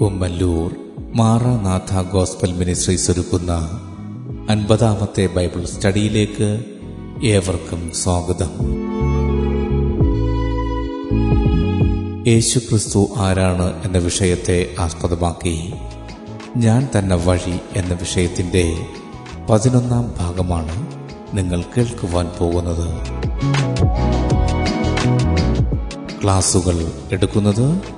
Kummallur Maranatha gospel ministries ഒരുക്കുന്ന അൻപതാമത്തെ Bible സ്റ്റഡിയിലേക്ക് ഏവർക്കും സ്വാഗതം. യേശുക്രിസ്തു ആരാണ് എന്ന വിഷയത്തെ ആസ്പദമാക്കി ഞാൻ തന്നെ വഴി എന്ന വിഷയത്തിന്റെ പതിനൊന്നാം ഭാഗമാണ് നിങ്ങൾ കേൾക്കുവാൻ പോകുന്നത്. ക്ലാസുകൾ എടുക്കുന്നത്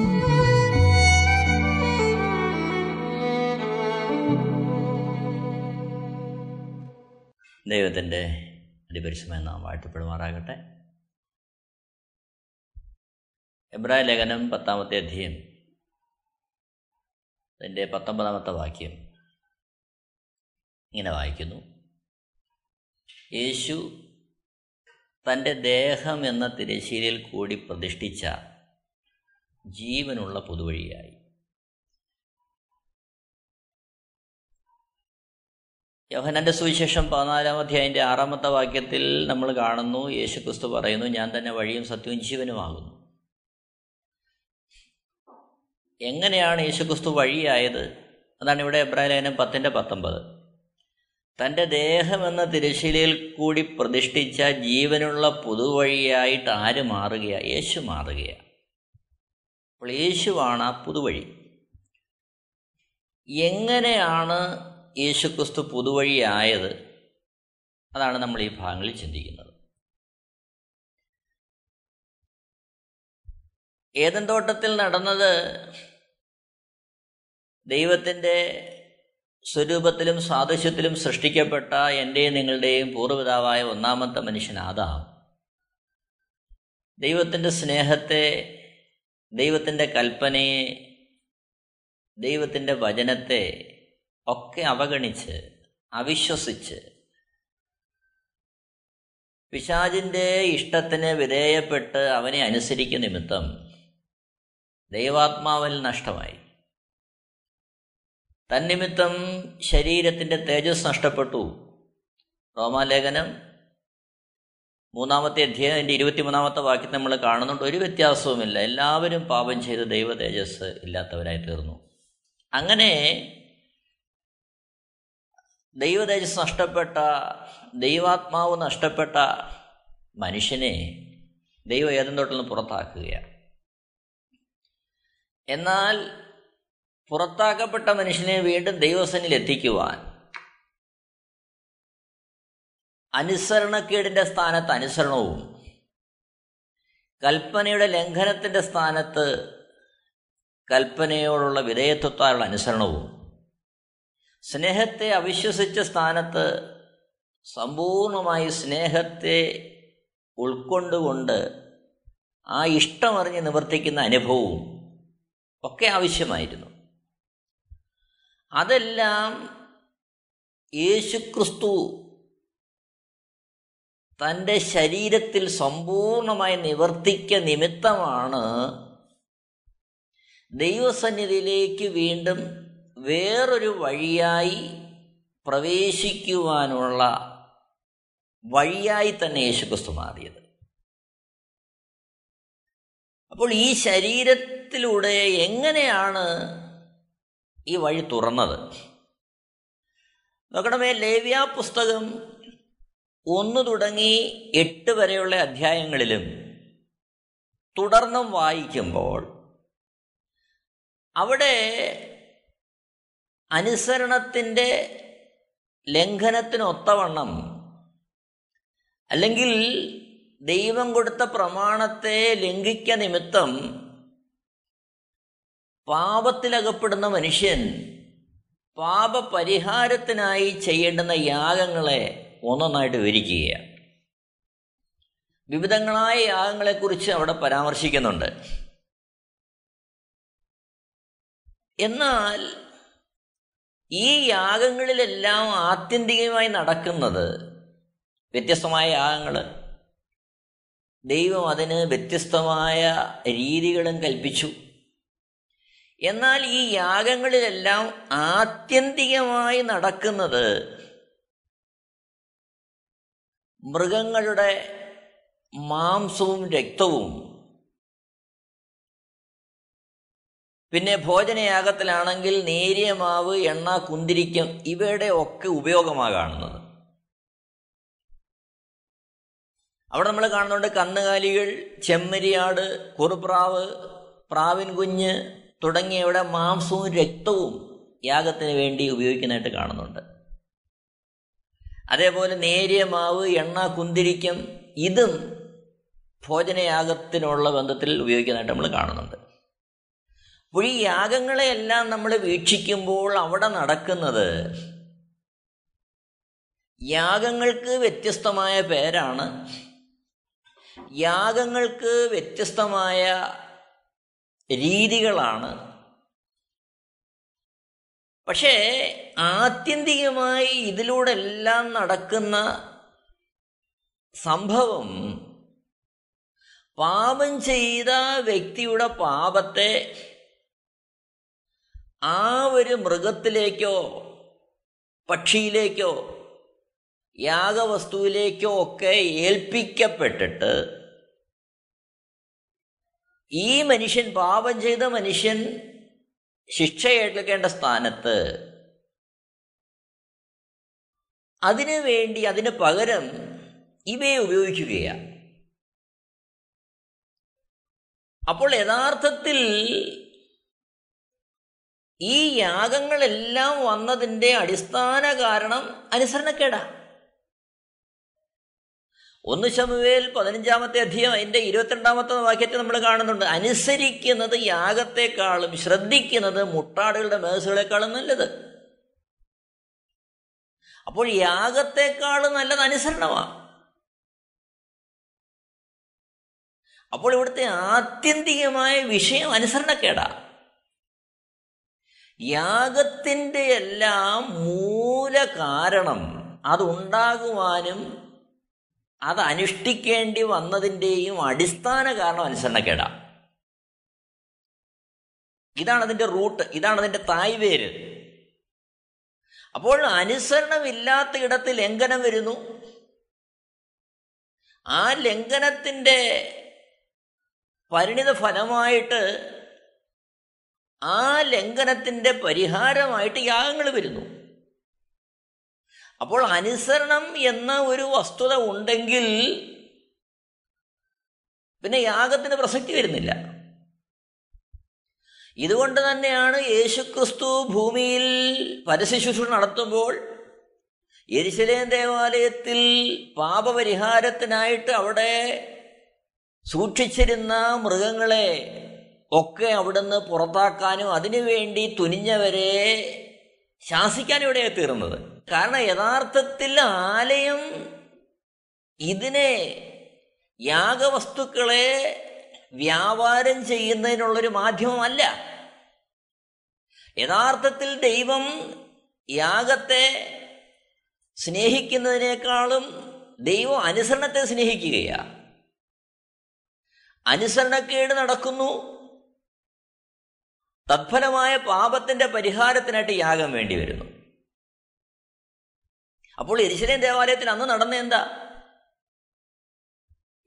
ദൈവത്തിന്റെ അതിപരിശമായ നാം വാഴ്ത്തപ്പെടുമാറാകട്ടെ എബ്രായ ലേഖനം പത്താമത്തെ അധ്യയം അതിന്റെ പത്തൊമ്പതാമത്തെ വാക്യം ഇങ്ങനെ വായിക്കുന്നു. യേശു തന്റെ ദേഹം എന്ന തിരശ്ശീലയിൽ കൂടി പ്രതിഷ്ഠിച്ച ജീവനുള്ള പുതുവഴിയായി. യോഹനന്റെ സുവിശേഷം പതിനാലാം അധ്യായന്റെ ആറാമത്തെ വാക്യത്തിൽ നമ്മൾ കാണുന്നു യേശു ക്രിസ്തു പറയുന്നു ഞാൻ തന്നെ വഴിയും സത്യവും ജീവനുമാകുന്നു. എങ്ങനെയാണ് യേശു ക്രിസ്തു വഴിയായത്? അതാണ് ഇവിടെ എബ്രാഹിലേനം പത്തിന്റെ പത്തൊമ്പത്. തന്റെ ദേഹം എന്ന തിരശ്ശീലയിൽ കൂടി പ്രതിഷ്ഠിച്ച ജീവനുള്ള പുതുവഴിയായിട്ട് ആര് മാറുകയാണ് യേശു മാറുകയാണ് അപ്പോൾ യേശുവാണ് ആ പുതുവഴി. എങ്ങനെയാണ് യേശുക്രിസ്തു പുതുവഴിയായത് അതാണ് നമ്മൾ ഈ ഭാഗങ്ങളിൽ ചിന്തിക്കുന്നത്. ഏതൻ തോട്ടത്തിൽ നടന്നത് ദൈവത്തിന്റെ സ്വരൂപത്തിലും സാദൃശ്യത്തിലും സൃഷ്ടിക്കപ്പെട്ട എന്റെയും നിങ്ങളുടെയും പൂർവപിതാവായ ഒന്നാമത്തെ മനുഷ്യൻ ആദാം. ദൈവത്തിന്റെ സ്നേഹത്തെ ദൈവത്തിന്റെ കൽപ്പനയെ ദൈവത്തിന്റെ വചനത്തെ ഒക്കെ അവഗണിച്ച് അവിശ്വസിച്ച് പിശാജിന്റെ ഇഷ്ടത്തിന് വിധേയപ്പെട്ട് അവനെ അനുസരിക്കുന്ന നിമിത്തം ദൈവാത്മാവിൽ നഷ്ടമായി. തന്നിമിത്തം ശരീരത്തിന്റെ തേജസ് നഷ്ടപ്പെട്ടു. റോമാലേഖനം മൂന്നാമത്തെ അധ്യായം അതിന്റെ ഇരുപത്തിമൂന്നാമത്തെ വാക്യം നമ്മൾ കാണുന്നുണ്ട് ഒരു വ്യത്യാസവുമില്ല. എല്ലാവരും പാപം ചെയ്ത് ദൈവ തേജസ് ഇല്ലാത്തവരായി തീർന്നു. അങ്ങനെ ദൈവതേജസ് നഷ്ടപ്പെട്ട ദൈവാത്മാവ് നഷ്ടപ്പെട്ട മനുഷ്യനെ ദൈവം ഏതും തൊട്ടിൽ നിന്ന് പുറത്താക്കുകയാണ്. എന്നാൽ പുറത്താക്കപ്പെട്ട മനുഷ്യനെ വീണ്ടും ദൈവസനിൽ എത്തിക്കുവാൻ അനുസരണക്കേടിന്റെ സ്ഥാനത്ത് അനുസരണവും കൽപ്പനയുടെ ലംഘനത്തിന്റെ സ്ഥാനത്ത് കൽപ്പനയോടുള്ള വിധേയത്വത്താലുള്ള അനുസരണവും സ്നേഹത്തെ അവിശ്വസിച്ച സ്ഥാനത്ത് സമ്പൂർണമായി സ്നേഹത്തെ ഉൾക്കൊണ്ടുകൊണ്ട് ആ ഇഷ്ടമറിഞ്ഞ് നിവർത്തിക്കുന്ന അനുഭവവും ഒക്കെ ആവശ്യമായിരുന്നു. അതെല്ലാം യേശുക്രിസ്തു തന്റെ ശരീരത്തിൽ സമ്പൂർണമായി നിവർത്തിക്ക നിമിത്തമാണ് ദൈവസന്നിധിയിലേക്ക് വീണ്ടും വേറൊരു വഴിയായി പ്രവേശിക്കുവാനുള്ള വഴിയായി തന്നെ യേശുക്രിസ്തു മാറിയത്. അപ്പോൾ ഈ ശരീരത്തിലൂടെ എങ്ങനെയാണ് ഈ വഴി തുറന്നത്? നോക്കണമേ ലേവ്യ പുസ്തകം ഒന്ന് തുടങ്ങി എട്ട് വരെയുള്ള അധ്യായങ്ങളിലും തുടർന്നും വായിക്കുമ്പോൾ അവിടെ അനുസരണത്തിന്റെ ലംഘനത്തിനൊത്തവണ്ണം അല്ലെങ്കിൽ ദൈവം കൊടുത്ത പ്രമാണത്തെ ലംഘിക്ക നിമിത്തം പാപത്തിലകപ്പെടുന്ന മനുഷ്യൻ പാപപരിഹാരത്തിനായി ചെയ്യേണ്ടുന്ന യാഗങ്ങളെ ഒന്നൊന്നായിട്ട് വിവരിക്കുകയാണ് വിവിധങ്ങളായ യാഗങ്ങളെക്കുറിച്ച് അവിടെ പരാമർശിക്കുന്നുണ്ട്. എന്നാൽ ഈ യാഗങ്ങളിലെല്ലാം ആത്യന്തികമായി നടക്കുന്നത് വ്യത്യസ്തമായ യാഗങ്ങൾ ദൈവം അതിന് വ്യത്യസ്തമായ രീതികളും കൽപ്പിച്ചു. എന്നാൽ ഈ യാഗങ്ങളിലെല്ലാം ആത്യന്തികമായി നടക്കുന്നത് മൃഗങ്ങളുടെ മാംസവും രക്തവും പിന്നെ ഭോജനയാഗത്തിലാണെങ്കിൽ നേരിയ മാവ് എണ്ണ കുന്തിരിക്കം ഇവയുടെ ഒക്കെ ഉപയോഗമാണ് കാണുന്നത്. അവിടെ നമ്മൾ കാണുന്നുണ്ട് കന്നുകാലികൾ ചെമ്മരിയാട് കുറുപ്രാവ് പ്രാവിൻ കുഞ്ഞ് തുടങ്ങിയവയുടെ മാംസവും രക്തവും യാഗത്തിന് വേണ്ടി ഉപയോഗിക്കുന്നതായിട്ട് കാണുന്നുണ്ട്. അതേപോലെ നേരിയ മാവ് എണ്ണ കുന്തിരിക്കം ഇതും ഭോജനയാഗത്തിനുള്ള ബന്ധത്തിൽ ഉപയോഗിക്കുന്നതായിട്ട് നമ്മൾ കാണുന്നുണ്ട്. അപ്പോൾ ഈ യാഗങ്ങളെയെല്ലാം നമ്മൾ വീക്ഷിക്കുമ്പോൾ അവിടെ നടക്കുന്നത് യാഗങ്ങൾക്ക് വ്യത്യസ്തമായ പേരാണ്. യാഗങ്ങൾക്ക് വ്യത്യസ്തമായ രീതികളാണ്. പക്ഷേ ആത്യന്തികമായി ഇതിലൂടെ എല്ലാം നടക്കുന്ന സംഭവം പാപം ചെയ്ത വ്യക്തിയുടെ പാപത്തെ ആ ഒരു മൃഗത്തിലേക്കോ പക്ഷിയിലേക്കോ യാഗവസ്തുവിലേക്കോ ഒക്കെ ഏൽപ്പിക്കപ്പെട്ടിട്ട് ഈ മനുഷ്യൻ പാപം ചെയ്ത മനുഷ്യൻ ശിക്ഷ ഏൽക്കേണ്ട സ്ഥാനത്ത് അതിനു വേണ്ടി അതിന് പകരം ഇവയെ ഉപയോഗിക്കുകയാണ്. അപ്പോൾ യഥാർത്ഥത്തിൽ ഈ യാഗങ്ങളെല്ലാം വന്നതിന്റെ അടിസ്ഥാന കാരണം അനുസരണക്കേടാ. ഒന്ന് ശമുവേൽ പതിനഞ്ചാമത്തെ അധ്യയം അതിന്റെ ഇരുപത്തിരണ്ടാമത്തെ വാക്യത്തെ നമ്മൾ കാണുന്നുണ്ട്. അനുസരിക്കുന്നത് യാഗത്തെക്കാളും ശ്രദ്ധിക്കുന്നത് മുട്ടാടുകളുടെ മേസുകളെക്കാളും നല്ലത്. അപ്പോൾ യാഗത്തെക്കാളും നല്ലത് അനുസരണമാണ് അപ്പോൾ ഇവിടുത്തെ ആത്യന്തികമായ വിഷയം അനുസരണക്കേടാ. യാഗത്തിന്റെ എല്ലാം മൂല കാരണം അതുണ്ടാകുവാനും അത് അനുഷ്ഠിക്കേണ്ടി വന്നതിന്റെയും അടിസ്ഥാന കാരണം അനുസരണക്കേടാ. ഇതാണ് അതിന്റെ റൂട്ട് ഇതാണ് അതിന്റെ തായ്വേര്. അപ്പോൾ അനുസരണമില്ലാത്ത ഇടത്ത് ലംഘനം വരുന്നു. ആ ലംഘനത്തിന്റെ പരിണിത ഫലമായിട്ട് ആ ലംഘനത്തിന്റെ പരിഹാരമായിട്ട് യാഗങ്ങൾ വരുന്നു. അപ്പോൾ അനുസരണം എന്ന ഒരു വസ്തുത ഉണ്ടെങ്കിൽ പിന്നെ യാഗത്തിന് പ്രസക്തി വരുന്നില്ല. ഇതുകൊണ്ട് തന്നെയാണ് യേശുക്രിസ്തു ഭൂമിയിൽ പരശുശുശ്രൂഷ നടത്തുമ്പോൾ എരിശലേം ദേവാലയത്തിൽ പാപപരിഹാരത്തിനായിട്ട് അവിടെ സൂക്ഷിച്ചിരുന്ന മൃഗങ്ങളെ ഒക്കെ അവിടുന്ന് പുറത്താക്കാനും അതിനുവേണ്ടി തുനിഞ്ഞവരെ ശാസിക്കാനും ഇവിടെ തീർന്നത്. കാരണം യഥാർത്ഥത്തിൽ ആലയം ഇതിനെ യാഗവസ്തുക്കളെ വ്യാപാരം ചെയ്യുന്നതിനുള്ളൊരു മാധ്യമമല്ല. യഥാർത്ഥത്തിൽ ദൈവം യാഗത്തെ സ്നേഹിക്കുന്നതിനേക്കാളും ദൈവം അനുസരണത്തെ സ്നേഹിക്കുകയാണ് അനുസരണക്കേട് നടക്കുന്നു. തത്ഫലമായ പാപത്തിന്റെ പരിഹാരത്തിനായിട്ട് യാഗം വേണ്ടി വരുന്നു. അപ്പോൾ എരിശിലേം ദേവാലയത്തിൽ അന്ന് നടന്ന എന്താ?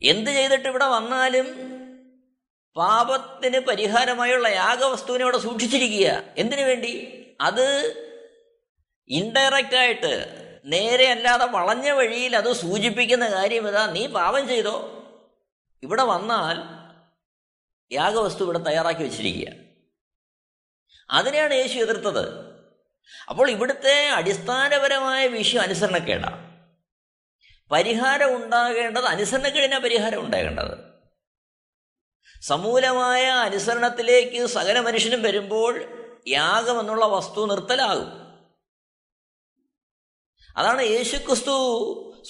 എന്ത് ചെയ്തിട്ട് ഇവിടെ വന്നാലും പാപത്തിന് പരിഹാരമായുള്ള യാഗവസ്തുവിനെ ഇവിടെ സൂക്ഷിച്ചിരിക്കുക. എന്തിനു വേണ്ടി? അത് ഇൻഡയറക്റ്റ് ആയിട്ട് നേരെ അല്ലാതെ വളഞ്ഞ വഴിയിൽ അത് സൂചിപ്പിക്കുന്ന കാര്യം ഇതാ. നീ പാപം ചെയ്തോ? ഇവിടെ വന്നാൽ യാഗവസ്തു ഇവിടെ തയ്യാറാക്കി വെച്ചിരിക്കുക. അതിനെയാണ് യേശു എതിർത്തത്. അപ്പോൾ ഇവിടുത്തെ അടിസ്ഥാനപരമായ വിഷയം അനുസരണക്കേടാണ് പരിഹാരം ഉണ്ടാകേണ്ടത് അനുസരണക്കേടിനാ പരിഹാരം ഉണ്ടാകേണ്ടത്. സമൂലമായ അനുസരണത്തിലേക്ക് സകല മനുഷ്യനും വരുമ്പോൾ യാഗം എന്നുള്ള വസ്തു നിർത്തലാകും. അതാണ് യേശുക്രിസ്തു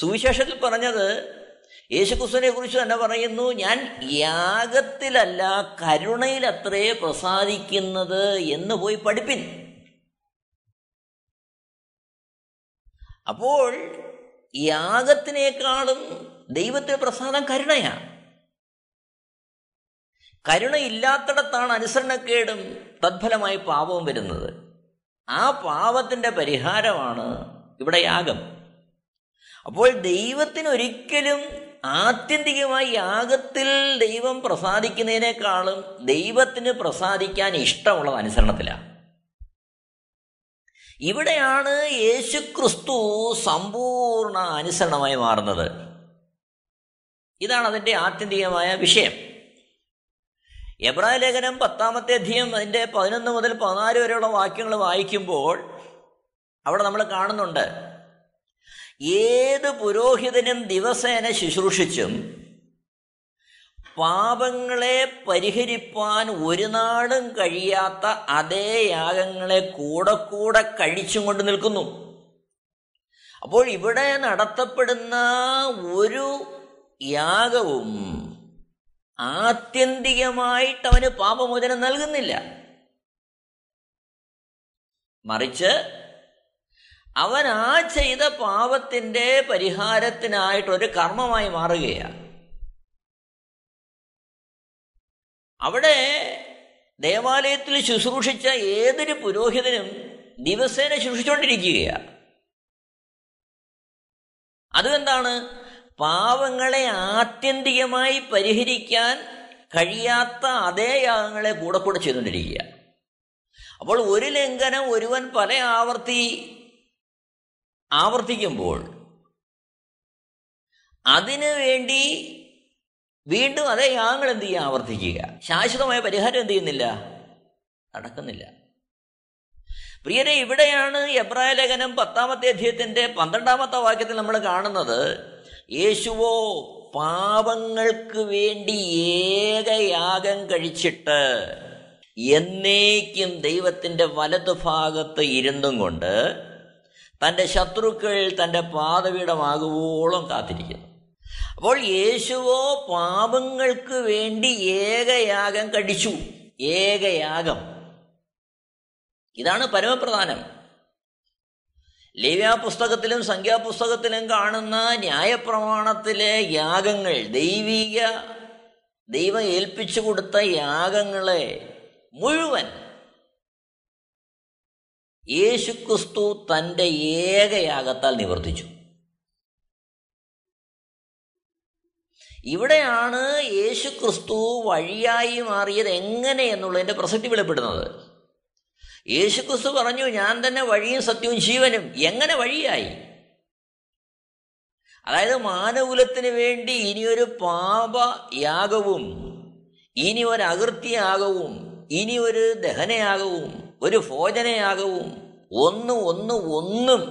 സുവിശേഷത്തിൽ പറഞ്ഞത് യേശുക്രിസ്തുവിനെ കുറിച്ച് തന്നെ പറയുന്നു ഞാൻ യാഗത്തിലല്ല കരുണയിൽ അത്രേ പ്രസാദിക്കുന്നത് എന്ന് പോയി പഠിപ്പിൻ. അപ്പോൾ യാഗത്തിനേക്കാളും ദൈവത്തിന് പ്രസാദം കരുണയാണ്. കരുണയില്ലാത്തിടത്താണ് അനുസരണക്കേടും തദ്ഫലമായി പാപവും വരുന്നത്. ആ പാപത്തിന്റെ പരിഹാരമാണ് ഇവിടെ യാഗം. അപ്പോൾ ദൈവത്തിന് ഒരിക്കലും ആത്യന്തികമായി യാഗത്തിൽ ദൈവം പ്രസാദിക്കുന്നതിനേക്കാളും ദൈവത്തിന് പ്രസാദിക്കാൻ ഇഷ്ടമുള്ളത് അനുസരണത്തിലാണ് ഇവിടെയാണ് യേശുക്രിസ്തു സമ്പൂർണ അനുസരണമായി മാറുന്നത്. ഇതാണ് അതിന്റെ ആത്യന്തികമായ വിഷയം. എബ്രായ ലേഖനം പത്താമത്തെ അധ്യയം അതിന്റെ പതിനൊന്ന് മുതൽ പതിനാല് വരെയുള്ള വാക്യങ്ങൾ വായിക്കുമ്പോൾ അവിടെ നമ്മൾ കാണുന്നുണ്ട് ഏത് പുരോഹിതനും ദിവസേന ശുശ്രൂഷിച്ചും പാപങ്ങളെ പരിഹരിപ്പാൻ ഒരു നാടും കഴിയാത്ത അതേ യാഗങ്ങളെ കൂടെ കൂടെ കഴിച്ചും കൊണ്ട് നിൽക്കുന്നു. അപ്പോൾ ഇവിടെ നടത്തപ്പെടുന്ന ഒരു യാഗവും ആത്യന്തികമായിട്ട് അവന് പാപമോചനം നൽകുന്നില്ല. മറിച്ച് അവൻ ആ ചെയ്ത പാപത്തിന്റെ പരിഹാരത്തിനായിട്ടൊരു കർമ്മമായി മാറുകയാണ്. അവിടെ ദേവാലയത്തിൽ ശുശ്രൂഷിച്ച ഏതൊരു പുരോഹിതനും ദിവസേന ശുശ്രൂഷിച്ചുകൊണ്ടിരിക്കുകയാണ്. അതുകൊണ്ടാണ് പാവങ്ങളെ ആത്യന്തികമായി പരിഹരിക്കാൻ കഴിയാത്ത അതേ യാഗങ്ങളെ കൂടെ കൂടെ ചെയ്തുകൊണ്ടിരിക്കുക. അപ്പോൾ ഒരു ലംഘനം ഒരുവൻ പല ആവർത്തി ആവർത്തിക്കുമ്പോൾ അതിനു വേണ്ടി വീണ്ടും അതേ യാഗങ്ങൾ എന്ത് ചെയ്യുക? ആവർത്തിക്കുക. ശാശ്വതമായ പരിഹാരം എന്ത് ചെയ്യുന്നില്ല? നടക്കുന്നില്ല. പ്രിയരെ ഇവിടെയാണ് എബ്രായ ലേഖനം പത്താമത്തെ അധ്യയത്തിന്റെ പന്ത്രണ്ടാമത്തെ വാക്യത്തിൽ നമ്മൾ കാണുന്നത് യേശുവോ പാപങ്ങൾക്ക് വേണ്ടി ഏകയാഗം കഴിച്ചിട്ട് എന്നേക്കും ദൈവത്തിന്റെ വലതുഭാഗത്ത് ഇരുന്നും കൊണ്ട് തന്റെ ശത്രുക്കൾ തന്റെ പാതപീഠമാകുവോളം കാത്തിരിക്കുന്നു. അപ്പോൾ യേശുവോ പാപങ്ങൾക്ക് വേണ്ടി ഏകയാഗം കടിച്ചു. ഏകയാഗം. ഇതാണ് പരമപ്രധാനം. ലേവ്യ പുസ്തകത്തിലും സംഖ്യാപുസ്തകത്തിലും കാണുന്ന ന്യായപ്രമാണത്തിലെ യാഗങ്ങൾ ദൈവീക ദൈവം ഏൽപ്പിച്ചു കൊടുത്ത യാഗങ്ങളെ മുഴുവൻ യേശുക്രിസ്തു തന്റെ ഏകയാഗത്താൽ നിവർത്തിച്ചു. ഇവിടെയാണ് യേശുക്രിസ്തു വഴിയായി മാറിയത് എങ്ങനെ എന്നുള്ളതിന്റെ പ്രസക്തി വെളിപ്പെടുന്നത്. യേശുക്രിസ്തു പറഞ്ഞു ഞാൻ തന്നെ വഴിയും സത്യവും ജീവനും. എങ്ങനെ വഴിയായി? അതായത് മാനകുലത്തിന് വേണ്ടി ഇനിയൊരു പാപയാഗവും ഇനി ഒരു അകൃത്യയാഗവും ഇനി ഒരു ദഹനയാഗവും ഒരു ഭോജനയാഗവും ഒന്ന് ഒന്ന് ഒന്നും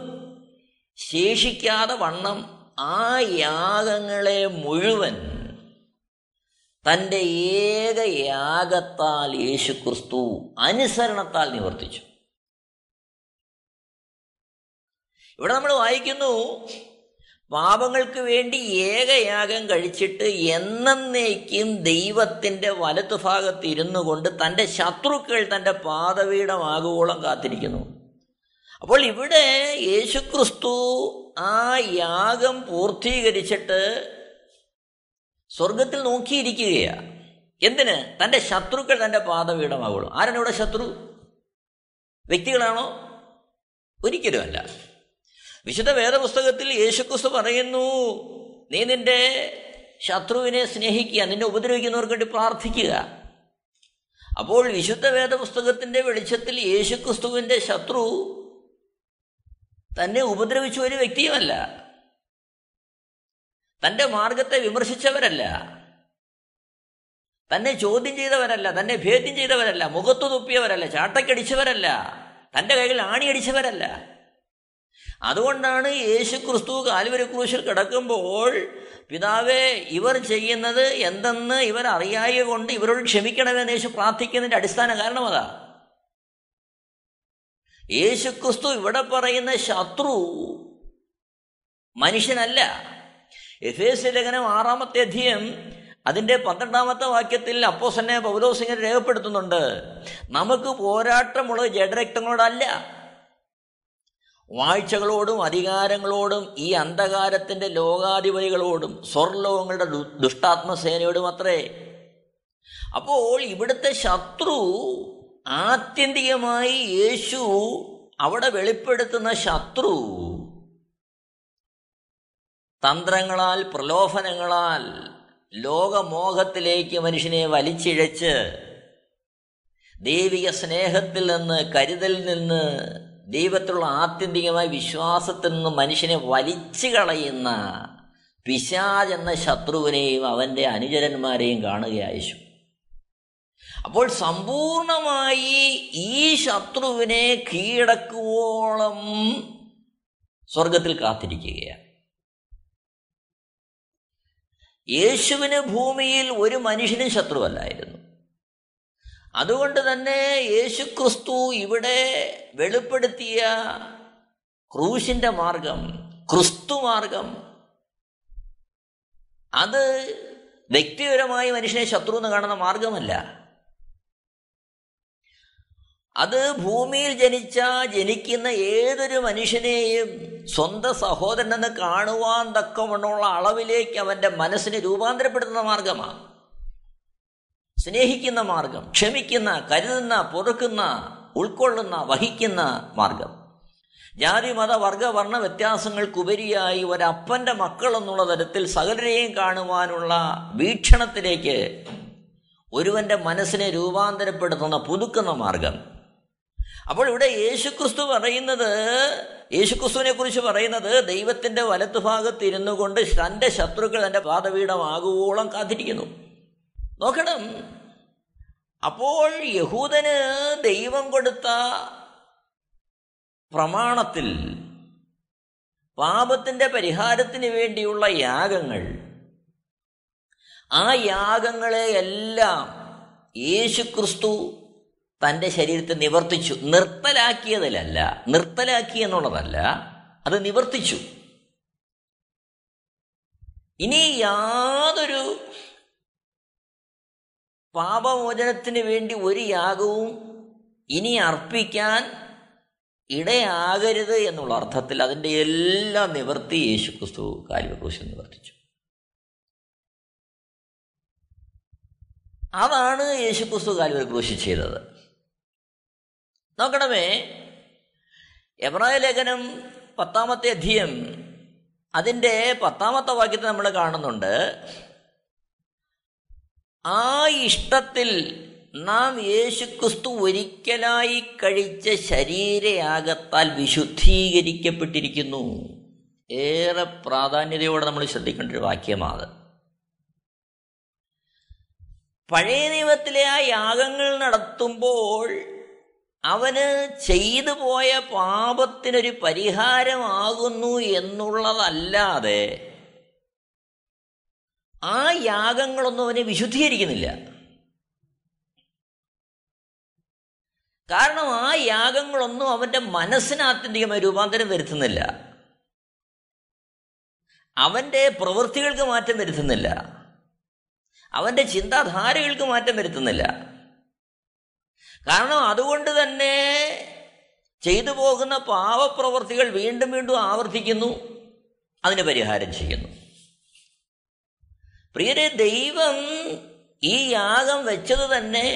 ശേഷിക്കാതെ വണ്ണം ആ യാഗങ്ങളെ മുഴുവൻ തന്റെ ഏക യാഗത്താൽ യേശുക്രിസ്തു അനുസരണത്താൽ നിവർത്തിച്ചു. ഇവിടെ നമ്മൾ വായിക്കുന്നു പാപങ്ങൾക്ക് വേണ്ടി ഏകയാഗം കഴിച്ചിട്ട് എന്നേക്കും ദൈവത്തിന്റെ വലത്തുഭാഗത്ത് ഇരുന്നു കൊണ്ട് തന്റെ ശത്രുക്കൾ തന്റെ പാതവീടമാകുവോളം കാത്തിരിക്കുന്നു. അപ്പോൾ ഇവിടെ യേശുക്രിസ്തു ആ യാഗം പൂർത്തീകരിച്ചിട്ട് സ്വർഗത്തിൽ നോക്കിയിരിക്കുകയാണ് എന്തിന്? തന്റെ ശത്രുക്കൾ തന്റെ പാതവീടമാകുള്ളൂ ആരാണ് ഇവിടെ ശത്രു? വ്യക്തികളാണോ? ഒരിക്കലുമല്ല. വിശുദ്ധ വേദപുസ്തകത്തിൽ യേശുക്രിസ്തു പറയുന്നു നീ നിന്റെ ശത്രുവിനെ സ്നേഹിക്കുക നിന്നെ ഉപദ്രവിക്കുന്നവർക്ക് വേണ്ടി പ്രാർത്ഥിക്കുക. അപ്പോൾ വിശുദ്ധ വേദപുസ്തകത്തിന്റെ വെളിച്ചത്തിൽ യേശുക്രിസ്തുവിന്റെ ശത്രു തന്നെ ഉപദ്രവിച്ച ഒരു വ്യക്തിയുമല്ല. തന്റെ മാർഗത്തെ വിമർശിച്ചവരല്ല. തന്നെ ചോദ്യം ചെയ്തവരല്ല തന്നെ ഭേദ്യം ചെയ്തവരല്ല മുഖത്തു തുപ്പിയവരല്ല ചാട്ടക്കടിച്ചവരല്ല തന്റെ കൈകൾ ആണിയടിച്ചവരല്ല. അതുകൊണ്ടാണ് യേശു ക്രിസ്തു കാൽവരി ക്രൂശിൽ കിടക്കുമ്പോൾ പിതാവേ ഇവർ ചെയ്യുന്നത് എന്തെന്ന് ഇവർ അറിയായ കൊണ്ട് ഇവരോട് ക്ഷമിക്കണമെന്ന് യേശു പ്രാർത്ഥിക്കുന്നതിന്റെ അടിസ്ഥാന കാരണം അതാ. യേശു ക്രിസ്തു ഇവിടെ പറയുന്ന ശത്രു മനുഷ്യനല്ല. എഫ് എസ് ലേഖനം ആറാമത്തെ അധ്യയം അതിന്റെ പന്ത്രണ്ടാമത്തെ വാക്യത്തിൽ അപ്പോസന്നെ പൗലോസിങ്ങനെ രേഖപ്പെടുത്തുന്നുണ്ട്. നമുക്ക് പോരാട്ടമുള്ളത് ജഡരക്തങ്ങളോടല്ല വാഴ്ചകളോടും അധികാരങ്ങളോടും ഈ അന്ധകാരത്തിന്റെ ലോകാധിപതികളോടും സ്വർലോകങ്ങളുടെ ദുഷ്ടാത്മസേനയോടും അത്രേ. അപ്പോൾ ഇവിടുത്തെ ശത്രു ആത്യന്തികമായി യേശു അവിടെ വെളിപ്പെടുത്തുന്ന ശത്രു തന്ത്രങ്ങളാൽ പ്രലോഭനങ്ങളാൽ ലോകമോഹത്തിലേക്ക് മനുഷ്യനെ വലിച്ചിഴച്ച് ദൈവിക സ്നേഹത്തിൽ നിന്ന് കരുതലിൽ നിന്ന് ദൈവത്തിലുള്ള ആത്യന്തികമായ വിശ്വാസത്തിൽ നിന്ന് മനുഷ്യനെ വലിച്ചു കളയുന്ന പിശാജ് എന്ന ശത്രുവിനെയും അവന്റെ അനുചരന്മാരെയും കാണുകയായിച്ചു അപ്പോൾ സമ്പൂർണമായി ഈ ശത്രുവിനെ കീഴടക്കുവോളം സ്വർഗത്തിൽ കാത്തിരിക്കുകയാണ്. യേശുവിന് ഭൂമിയിൽ ഒരു മനുഷ്യനും ശത്രുവല്ലായിരുന്നു. അതുകൊണ്ട് തന്നെ യേശുക്രിസ്തു ഇവിടെ വെളിപ്പെടുത്തിയ ക്രൂശിന്റെ മാർഗം ക്രിസ്തു മാർഗം. അത് വ്യക്തിപരമായി മനുഷ്യനെ ശത്രു എന്ന് കാണുന്ന മാർഗമല്ല. അത് ഭൂമിയിൽ ജനിച്ച ജനിക്കുന്ന ഏതൊരു മനുഷ്യനെയും സ്വന്തം സഹോദരനെന്ന് കാണുവാൻ തക്കമെന്നുള്ള അളവിലേക്ക് അവന്റെ മനസ്സിനെ രൂപാന്തരപ്പെടുത്തുന്ന മാർഗമാണ്. സ്നേഹിക്കുന്ന മാർഗം ക്ഷമിക്കുന്ന കരുതുന്ന പൊറുക്കുന്ന ഉൾക്കൊള്ളുന്ന വഹിക്കുന്ന മാർഗം. ജാതി മത വർഗ വർണ വ്യത്യാസങ്ങൾക്കുപരിയായി ഒരപ്പന്റെ മക്കൾ എന്നുള്ള തരത്തിൽ സകലരെയും കാണുവാനുള്ള വീക്ഷണത്തിലേക്ക് ഒരുവന്റെ മനസ്സിനെ രൂപാന്തരപ്പെടുത്തുന്ന പുതുക്കുന്ന മാർഗം. അപ്പോൾ ഇവിടെ യേശുക്രിസ്തു പറയുന്നത് യേശുക്രിസ്തുവിനെ കുറിച്ച് പറയുന്നത് ദൈവത്തിന്റെ വലത്തുഭാഗത്ത് ഇരുന്നു കൊണ്ട് തന്റെ ശത്രുക്കൾ തന്റെ പാതപീഠമാകുവോളം കാത്തിരിക്കുന്നു. നോക്കണം. അപ്പോൾ യഹൂദന് ദൈവം കൊടുത്ത പ്രമാണത്തിൽ പാപത്തിന്റെ പരിഹാരത്തിന് വേണ്ടിയുള്ള യാഗങ്ങൾ ആ യാഗങ്ങളെ എല്ലാം യേശുക്രിസ്തു തന്റെ ശരീരത്തെ നിവർത്തിച്ചു. നിർത്തലാക്കിയതിലല്ല നിർത്തലാക്കി എന്നുള്ളതല്ല അത് നിവർത്തിച്ചു. ഇനി യാതൊരു പാപമോചനത്തിന് വേണ്ടി ഒരു യാഗവും ഇനി അർപ്പിക്കാൻ ഇടയാകരുത് എന്നുള്ള അർത്ഥത്തിൽ അതിന്റെ എല്ലാ നിവർത്തി യേശു ക്രിസ്തു കാൽവക്രൂശിൽ നിവർത്തിച്ചു അതാണ് യേശു ക്രിസ്തു കാൽവക്രൂശി ചെയ്തത്. നോക്കണമേ എബ്രായ ലേഖനം പത്താമത്തെ അധ്യയം അതിന്റെ പത്താമത്തെ വാക്യത്തെ നമ്മൾ കാണുന്നുണ്ട് ആ ഇഷ്ടത്തിൽ നാം യേശുക്രിസ്തു ഒരിക്കലായി കഴിച്ച ശരീരയാകത്താൽ വിശുദ്ധീകരിക്കപ്പെട്ടിരിക്കുന്നു. ഏറെ പ്രാധാന്യതയോടെ നമ്മൾ ശ്രദ്ധിക്കേണ്ട ഒരു വാക്യമാണ് പഴയ നിയമത്തിലെ ആ യാഗങ്ങൾ നടത്തുമ്പോൾ അവന് ചെയ്തു പോയ പാപത്തിനൊരു പരിഹാരമാകുന്നു എന്നുള്ളതല്ലാതെ ആ യാഗങ്ങളൊന്നും അവനെ വിശുദ്ധീകരിക്കുന്നില്ല. കാരണം ആ യാഗങ്ങളൊന്നും അവന്റെ മനസ്സിന് ആത്യന്തികമായി രൂപാന്തരം വരുത്തുന്നില്ല. അവന്റെ പ്രവൃത്തികൾക്ക് മാറ്റം വരുത്തുന്നില്ല. അവന്റെ ചിന്താധാരകൾക്ക് മാറ്റം വരുത്തുന്നില്ല. കാരണം അതുകൊണ്ട് തന്നെ ചെയ്തു പോകുന്ന പാവപ്രവർത്തികൾ വീണ്ടും വീണ്ടും ആവർത്തിക്കുന്നു അതിന് പരിഹാരം ചെയ്യുന്നു. പ്രിയരെ ദൈവം ഈ യാഗം വെച്ചത് തന്നെ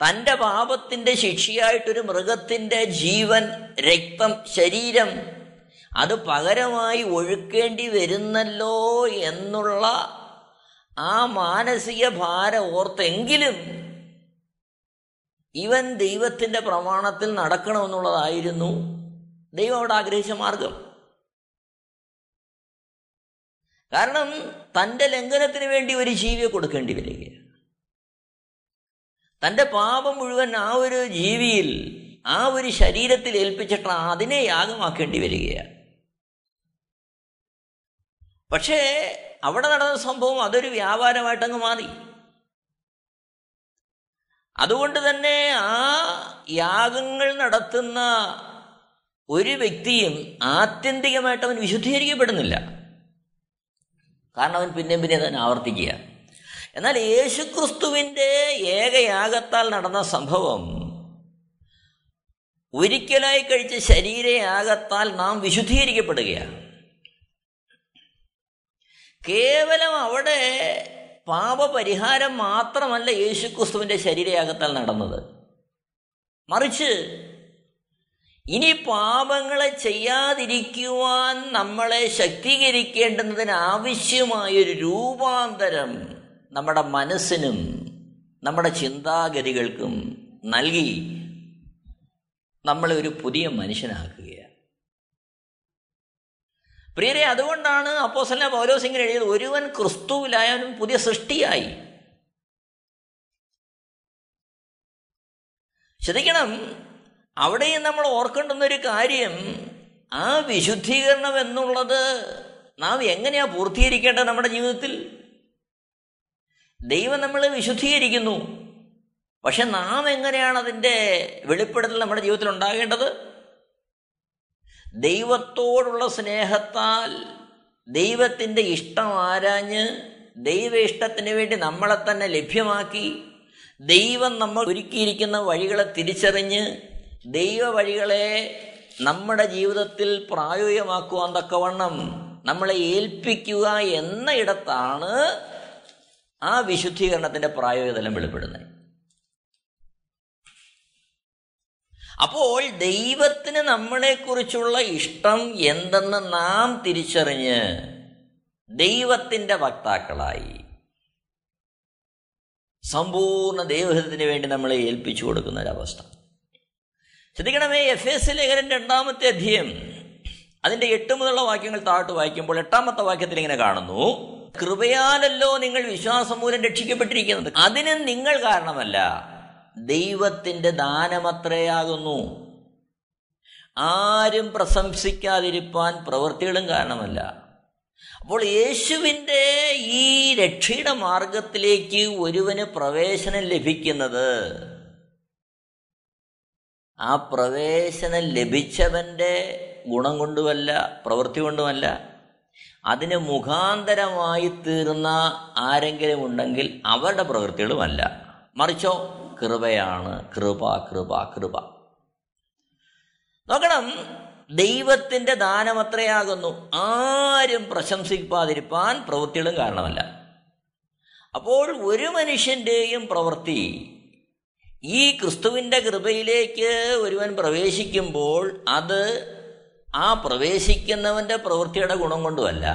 തന്റെ പാപത്തിന്റെ ശിക്ഷയായിട്ടൊരു മൃഗത്തിന്റെ ജീവൻ രക്തം ശരീരം അത് പകരമായി ഒഴുക്കേണ്ടി വരുന്നല്ലോ എന്നുള്ള ആ മാനസിക ഭാരം ഓർത്തെങ്കിലും ഇവൻ ദൈവത്തിന്റെ പ്രമാണത്തിൽ നടക്കണമെന്നുള്ളതായിരുന്നു ദൈവം അവിടെ ആഗ്രഹിച്ച മാർഗം. കാരണം തന്റെ ലംഘനത്തിന് വേണ്ടി ഒരു ജീവിയെ കൊടുക്കേണ്ടി വരിക തന്റെ പാപം മുഴുവൻ ആ ഒരു ജീവിയിൽ ആ ഒരു ശരീരത്തിൽ ഏൽപ്പിച്ചിട്ട് അതിനെ യാഗമാക്കേണ്ടി വരികയാണ്. പക്ഷേ അവിടെ നടന്ന സംഭവം അതൊരു വ്യാപാരമായിട്ടങ്ങ് മാറി. അതുകൊണ്ട് തന്നെ ആ യാഗങ്ങൾ നടത്തുന്ന ഒരു വ്യക്തിയും ആത്യന്തികമായിട്ട് അവൻ വിശുദ്ധീകരിക്കപ്പെടുന്നില്ല. കാരണം അവൻ പിന്നെയും പിന്നെ തന്നെ ആവർത്തിക്കുക എന്നാൽ യേശുക്രിസ്തുവിന്റെ ഏകയാഗത്താൽ നടന്ന സംഭവം ഒരിക്കലായി കഴിച്ച ശരീരയാഗത്താൽ നാം വിശുദ്ധീകരിക്കപ്പെടുകയാണ്. കേവലം അവിടെ പാപപരിഹാരം മാത്രമല്ല യേശുക്രിസ്തുവിന്റെ ശരീരയാഗത്താൽ നടന്നത്. മറിച്ച് ഇനി പാപങ്ങളെ ചെയ്യാതിരിക്കുവാൻ നമ്മളെ ശക്തീകരിക്കേണ്ടുന്നതിന് ആവശ്യമായൊരു രൂപാന്തരം നമ്മുടെ മനസ്സിനും നമ്മുടെ ചിന്താഗതികൾക്കും നൽകി നമ്മളെ ഒരു പുതിയ മനുഷ്യനാക്കുകയാണ്. പ്രിയരെ അതുകൊണ്ടാണ് അപ്പോസല പൗലോസ് ഇങ്ങനെ എഴുതിയത് ഒരുവൻ ക്രിസ്തുവിലായാലും പുതിയ സൃഷ്ടിയായി. ശ്രദ്ധിക്കണം അവിടെയും നമ്മൾ ഓർക്കേണ്ടുന്ന ഒരു കാര്യം ആ വിശുദ്ധീകരണം എന്നുള്ളത് നാം എങ്ങനെയാ പൂർത്തീകരിക്കേണ്ടത് നമ്മുടെ ജീവിതത്തിൽ? ദൈവം നമ്മളെ വിശുദ്ധീകരിക്കുന്നു. പക്ഷെ നാം എങ്ങനെയാണ് അതിന്റെ വെളിപ്പെടുത്തൽ നമ്മുടെ ജീവിതത്തിൽ ഉണ്ടാകേണ്ടത്? ദൈവത്തോടുള്ള സ്നേഹത്താൽ ദൈവത്തിന്റെ ഇഷ്ടം ആരാഞ്ഞ് ദൈവ ഇഷ്ടത്തിന് വേണ്ടി നമ്മളെ തന്നെ ലഭ്യമാക്കി ദൈവം നമ്മൾ ഒരുക്കിയിരിക്കുന്ന വഴികളെ തിരിച്ചറിഞ്ഞ് ദൈവ വഴികളെ നമ്മുടെ ജീവിതത്തിൽ പ്രായോഗികമാക്കുവാൻ തക്കവണ്ണം നമ്മളെ ഏൽപ്പിക്കുക എന്ന ഇടത്താണ് ആ വിശുദ്ധീകരണത്തിന്റെ പ്രായോഗികതലം വെളിപ്പെടുന്നത്. അപ്പോൾ ദൈവത്തിന് നമ്മളെക്കുറിച്ചുള്ള ഇഷ്ടം എന്തെന്ന് നാം തിരിച്ചറിഞ്ഞ് ദൈവത്തിന്റെ വക്താക്കളായി സമ്പൂർണ ദൈവഹിതത്തിന് വേണ്ടി നമ്മളെ ഏൽപ്പിച്ചു കൊടുക്കുന്ന ഒരവസ്ഥ. ശ്രദ്ധിക്കണമേ എഫ് എസ് ലേഖനം രണ്ടാമത്തെ അധ്യയം. അതിന്റെ എട്ട് മുതലുള്ള വാക്യങ്ങൾ താഴ്ത്തു വായിക്കുമ്പോൾ എട്ടാമത്തെ വാക്യത്തിൽ ഇങ്ങനെ കാണുന്നു കൃപയാലല്ലോ നിങ്ങൾ വിശ്വാസം മൂലം രക്ഷിക്കപ്പെട്ടിരിക്കുന്നത്. അതിന് നിങ്ങൾ കാരണമല്ല ദൈവത്തിന്റെ ദാനമത്രയാകുന്നു. ആരും പ്രശംസിക്കാതിരിപ്പാൻ പ്രവൃത്തികളും കാരണമല്ല. അപ്പോൾ യേശുവിന്റെ ഈ രക്ഷയുടെ മാർഗത്തിലേക്ക് ഒരുവന് പ്രവേശനം ലഭിക്കുന്നത് ആ പ്രവേശനം ലഭിച്ചവന്റെ ഗുണം കൊണ്ടുമല്ല പ്രവൃത്തി കൊണ്ടുമല്ല. അതിന് മുഖാന്തരമായി തീർന്ന ആരെങ്കിലും ഉണ്ടെങ്കിൽ അവരുടെ പ്രവൃത്തികളുമല്ല. മറിച്ചോ കൃപയാണ്. കൃപ കൃപ കൃപ. നോക്കണം ദൈവത്തിന്റെ ദാനം അത്രയാകുന്നു. ആരും പ്രശംസിക്കാതിരിപ്പാൻ പ്രവൃത്തികളും കാരണമല്ല. അപ്പോൾ ഒരു മനുഷ്യന്റെയും പ്രവൃത്തി ഈ ക്രിസ്തുവിന്റെ കൃപയിലേക്ക് ഒരുവൻ പ്രവേശിക്കുമ്പോൾ അത് ആ പ്രവേശിക്കുന്നവന്റെ പ്രവൃത്തിയുടെ ഗുണം കൊണ്ടുമല്ല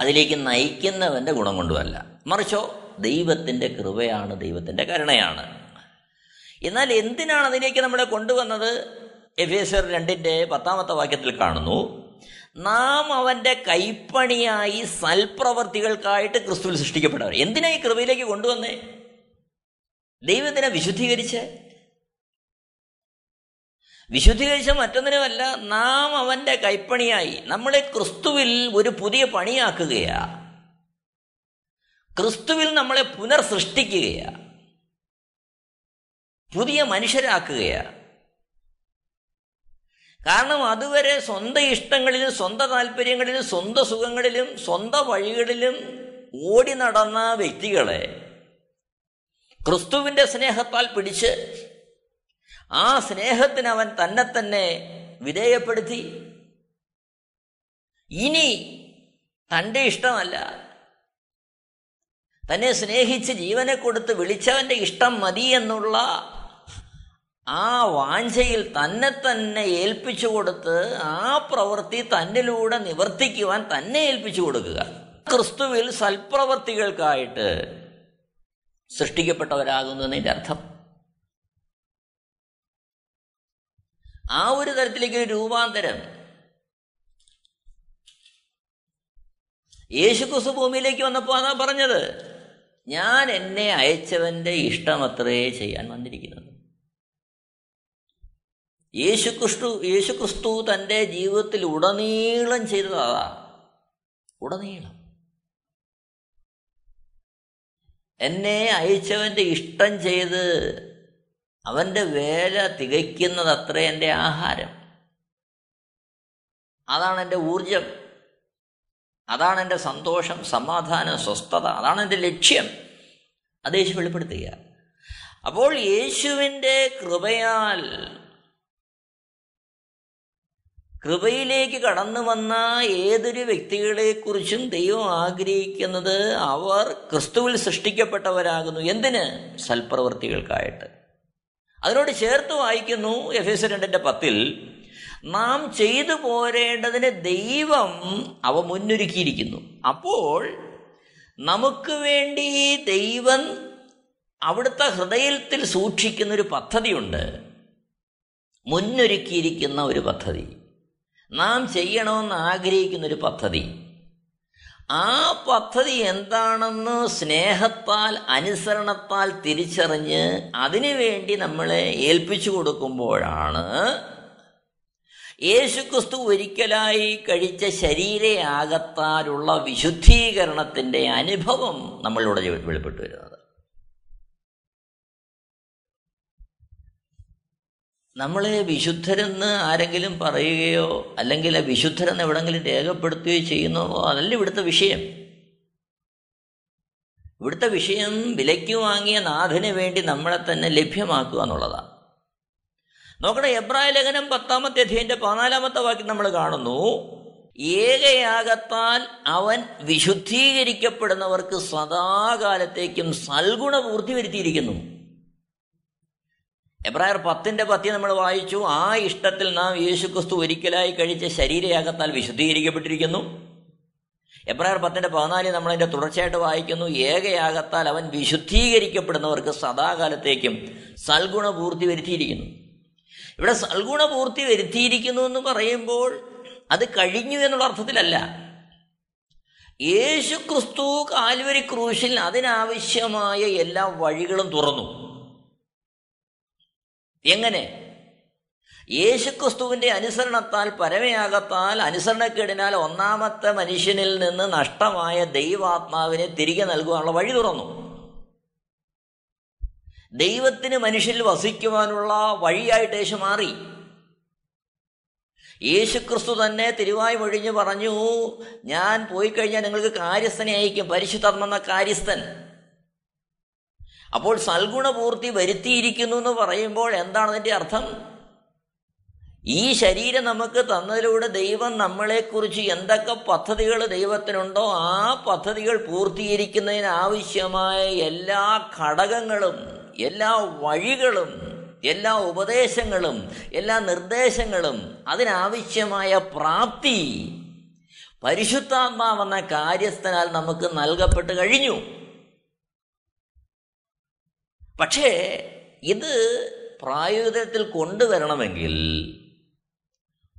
അതിലേക്ക് നയിക്കുന്നവന്റെ ഗുണം കൊണ്ടുമല്ല. മറിച്ചോ ദൈവത്തിന്റെ കൃപയാണ് ദൈവത്തിന്റെ കരുണയാണ്. എന്നാൽ എന്തിനാണ് അതിലേക്ക് നമ്മളെ കൊണ്ടുവന്നത്? എഫ് എസ് രണ്ടിന്റെ പത്താമത്തെ വാക്യത്തിൽ കാണുന്നു നാം അവന്റെ കൈപ്പണിയായി സൽപ്രവർത്തികൾക്കായിട്ട് ക്രിസ്തുവിൽ സൃഷ്ടിക്കപ്പെട്ടവർ. എന്തിനാ ഈ കൃപയിലേക്ക് കൊണ്ടുവന്നേ? ദൈവത്തിനെ വിശുദ്ധീകരിച്ച്? വിശുദ്ധീകരിച്ച മറ്റൊന്നിനുമല്ല നാം അവന്റെ കൈപ്പണിയായി. നമ്മളെ ക്രിസ്തുവിൽ ഒരു പുതിയ പണിയാക്കുകയാ. ക്രിസ്തുവിൽ നമ്മളെ പുനർസൃഷ്ടിക്കുകയാ. പുതിയ മനുഷ്യരാക്കുകയാ. കാരണം അതുവരെ സ്വന്തം ഇഷ്ടങ്ങളിലും സ്വന്തം താല്പര്യങ്ങളിലും സ്വന്തം സുഖങ്ങളിലും സ്വന്തം വഴികളിലും ഓടി നടന്ന വ്യക്തികളെ ക്രിസ്തുവിന്റെ സ്നേഹത്താൽ പിടിച്ച് ആ സ്നേഹത്തിന് അവൻ തന്നെ തന്നെ വിധേയപ്പെടുത്തി. ഇനി തന്റെ ഇഷ്ടമല്ല. തന്നെ സ്നേഹിച്ച് ജീവനെ കൊടുത്ത് വിളിച്ചവന്റെ ഇഷ്ടം മതി എന്നുള്ള ആ വാഞ്ചയിൽ തന്നെ തന്നെ ഏൽപ്പിച്ചു കൊടുത്ത് ആ പ്രവൃത്തി തന്നിലൂടെ നിവർത്തിക്കുവാൻ തന്നെ ഏൽപ്പിച്ചു കൊടുക്കുക. ക്രിസ്തുവിൽ സൽപ്രവർത്തികൾക്കായിട്ട് സൃഷ്ടിക്കപ്പെട്ടവരാകുന്നതിന്റെ അർത്ഥം. ആ ഒരു തരത്തിലേക്ക് ഒരു രൂപാന്തരം. യേശുക്രിസ്തു ഭൂമിയിലേക്ക് വന്നപ്പോൾ അതാ പറഞ്ഞത് ഞാൻ എന്നെ അയച്ചവന്റെ ഇഷ്ടമത്രേ ചെയ്യാൻ വന്നിരിക്കുന്നത്. യേശുക്രിസ്തു യേശുക്രിസ്തു തന്റെ ജീവിതത്തിൽ ഉടനീളം ചെയ്തതാ ഉടനീളം. എന്നെ അയച്ചവന്റെ ഇഷ്ടം ചെയ്ത് അവന്റെ വേല തികയ്ക്കുന്നത് അത്ര എന്റെ ആഹാരം. അതാണ് എന്റെ ഊർജം. അതാണ് എന്റെ സന്തോഷം സമാധാനം സ്വസ്ഥത. അതാണ് എന്റെ ലക്ഷ്യം. അത് യേശു വെളിപ്പെടുത്തുക അപ്പോൾ യേശുവിന്റെ കൃപയാൽ കൃപയിലേക്ക് കടന്നു വന്ന ഏതൊരു വ്യക്തികളെക്കുറിച്ചും ദൈവം ആഗ്രഹിക്കുന്നത് അവർ ക്രിസ്തുവിൽ സൃഷ്ടിക്കപ്പെട്ടവരാകുന്നു. എന്തിന്? സൽപ്രവൃത്തികൾക്കായിട്ട്. അതിനോട് ചേർത്ത് വായിക്കുന്നു എഫ് എസ് രണ്ടിന്റെ പത്തിൽ നാം ചെയ്തു പോരേണ്ടതിന് ദൈവം അവ മുന്നൊരുക്കിയിരിക്കുന്നു. അപ്പോൾ നമുക്ക് വേണ്ടി ദൈവം അവിടുത്തെ ഹൃദയത്തിൽ സൂക്ഷിക്കുന്ന ഒരു പദ്ധതിയുണ്ട്. മുന്നൊരുക്കിയിരിക്കുന്ന ഒരു പദ്ധതി. നാം ചെയ്യണമെന്ന് ആഗ്രഹിക്കുന്ന ഒരു പദ്ധതി. ആ പദ്ധതി എന്താണെന്ന് സ്നേഹത്താൽ അനുസരണത്താൽ തിരിച്ചറിഞ്ഞ് അതിനുവേണ്ടി നമ്മളെ ഏൽപ്പിച്ചു കൊടുക്കുമ്പോഴാണ് യേശുക്രിസ്തു ഒരിക്കലായി കഴിച്ച ശരീരയാകത്താലുള്ള വിശുദ്ധീകരണത്തിന്റെ അനുഭവം നമ്മളിവിടെ വെളിപ്പെട്ടു വരുന്നത്. നമ്മളെ വിശുദ്ധരെന്ന് ആരെങ്കിലും പറയുകയോ അല്ലെങ്കിൽ വിശുദ്ധരെന്ന് എവിടെങ്കിലും രേഖപ്പെടുത്തുകയോ ചെയ്യുന്നോ അതല്ല ഇവിടുത്തെ വിഷയം. ഇവിടുത്തെ വിഷയം വിലയ്ക്ക് വാങ്ങിയ നാഥന് വേണ്ടി നമ്മളെ തന്നെ ലഭ്യമാക്കുക എന്നുള്ളതാണ് നോക്കണേ എബ്രായ ലേഖനം പത്താമത്തെ അധ്യയന്റെ പതിനാലാമത്തെ വാക്യം നമ്മൾ കാണുന്നു. ഏകയാകത്താൽ അവൻ വിശുദ്ധീകരിക്കപ്പെടുന്നവർക്ക് സദാകാലത്തേക്കും സൽഗുണപൂർത്തി വരുത്തിയിരിക്കുന്നു. എബ്രായർ പത്തിന്റെ പത്തി നമ്മൾ വായിച്ചു. ആ ഇഷ്ടത്തിൽ നാം യേശുക്രിസ്തു ഒരിക്കലായി കഴിച്ച ശരീരയാകത്താൽ വിശുദ്ധീകരിക്കപ്പെട്ടിരിക്കുന്നു. എബ്രായർ പത്തിന്റെ പതിനാലിൽ നമ്മളതിന്റെ തുടർച്ചയായിട്ട് വായിക്കുന്നു. ഏകയാകത്താൽ അവൻ വിശുദ്ധീകരിക്കപ്പെടുന്നവർക്ക് സദാകാലത്തേക്കും സൽഗുണപൂർത്തി വരുത്തിയിരിക്കുന്നു. ഇവിടെ സൽഗുണപൂർത്തി വരുത്തിയിരിക്കുന്നു എന്ന് പറയുമ്പോൾ അത് കഴിഞ്ഞു എന്നുള്ള അർത്ഥത്തിലല്ല. യേശു ക്രിസ്തു കാൽവരി ക്രൂശിൽ അതിനാവശ്യമായ എല്ലാ വഴികളും തുറന്നു. എങ്ങനെ? യേശുക്രിസ്തുവിന്റെ അനുസരണത്താൽ പരമയാകത്താൽ അനുസരണക്കേടിനാൽ ഒന്നാമത്തെ മനുഷ്യനിൽ നിന്ന് നഷ്ടമായ ദൈവാത്മാവിനെ തിരികെ നൽകുവാനുള്ള വഴി തുറന്നു. ദൈവത്തിന് മനുഷ്യനിൽ വസിക്കുവാനുള്ള വഴിയായിട്ട് യേശു മാറി. യേശുക്രിസ്തു തന്നെ തിരുവായി ഒഴിഞ്ഞു പറഞ്ഞു ഞാൻ പോയി കഴിഞ്ഞാൽ നിങ്ങൾക്ക് കാര്യസ്ഥനെ അയക്കും പരിശുദ്ധർമ്മ കാര്യസ്ഥൻ. അപ്പോൾ സൽഗുണപൂർത്തി വരുത്തിയിരിക്കുന്നു എന്ന് പറയുമ്പോൾ എന്താണ് അതിന്റെ അർത്ഥം? ഈ ശരീരം നമുക്ക് തന്നതിലൂടെ ദൈവം നമ്മളെക്കുറിച്ച് എന്തൊക്കെ പദ്ധതികൾ ദൈവത്തിനുണ്ടോ ആ പദ്ധതികൾ പൂർത്തീകരിക്കുന്നതിന് ആവശ്യമായ എല്ലാ ഘടകങ്ങളും എല്ലാ വഴികളും എല്ലാ ഉപദേശങ്ങളും എല്ലാ നിർദ്ദേശങ്ങളും അതിനാവശ്യമായ പ്രാപ്തി പരിശുദ്ധാത്മാവെന്ന കാര്യസ്ഥനാൽ നമുക്ക് നൽകപ്പെട്ട് കഴിഞ്ഞു. പക്ഷേ ഇത് പ്രായോഗികത്തിൽ കൊണ്ടുവരണമെങ്കിൽ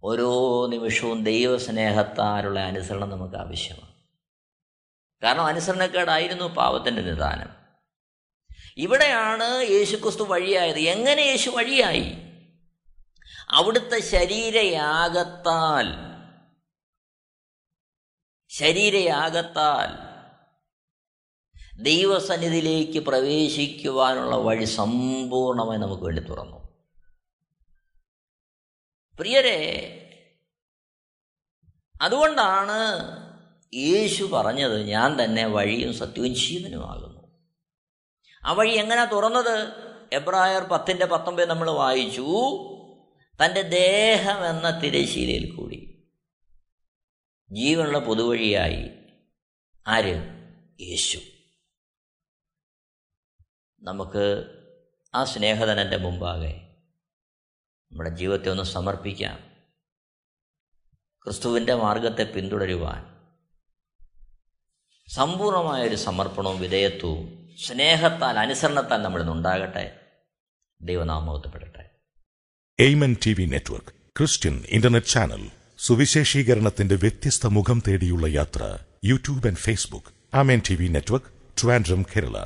ഓരോ നിമിഷവും ദൈവസ്നേഹത്താലുള്ള അനുസരണം നമുക്ക് ആവശ്യമാണ് കാരണം അനുസരണക്കേടായിരുന്നു പാവത്തിന്റെ നിദാനം. ഇവിടെയാണ് യേശുക്രിസ്തു വഴിയായത്. എങ്ങനെ യേശു വഴിയായി? അവിടുത്തെ ശരീരയാകത്താൽ ശരീരയാകത്താൽ ദൈവസന്നിധിയിലേക്ക് പ്രവേശിക്കുവാനുള്ള വഴി സമ്പൂർണമായി നമുക്ക് വേണ്ടി തുറന്നു. പ്രിയരെ അതുകൊണ്ടാണ് യേശു പറഞ്ഞത് ഞാൻ തന്നെ വഴിയും സത്യവും ജീവനുമാകുന്നു. ആ വഴി എങ്ങനെ തുറന്നത്? എബ്രായർ പത്തിന്റെ പത്തൊമ്പത് നമ്മൾ വായിച്ചു. തന്റെ ദേഹം എന്ന തിരശീലയിൽ കൂടി. ജീവനുള്ള പൊതുവഴിയായി ആര്? യേശു. നമുക്ക് ആ സ്നേഹധനന്റെ മുമ്പാകെ നമ്മുടെ ജീവിതത്തെ ഒന്ന് സമർപ്പിക്കാം. ക്രിസ്തുവിന്റെ മാർഗത്തെ പിന്തുടരുവാൻ സമ്പൂർണമായൊരു സമർപ്പണവും വിധേയത്വവും സ്നേഹത്താൽ അനുസരണത്താൽ നമ്മളിൽ നിന്നുണ്ടാകട്ടെ ദൈവനാമോത്തപ്പെടട്ടെ Amen network Christian internet channel സുവിശേഷീകരണത്തിന്റെ വ്യത്യസ്ത മുഖം തേടിയുള്ള യാത്ര YouTube and Facebook. Amen T V network Trivandrum Kerala.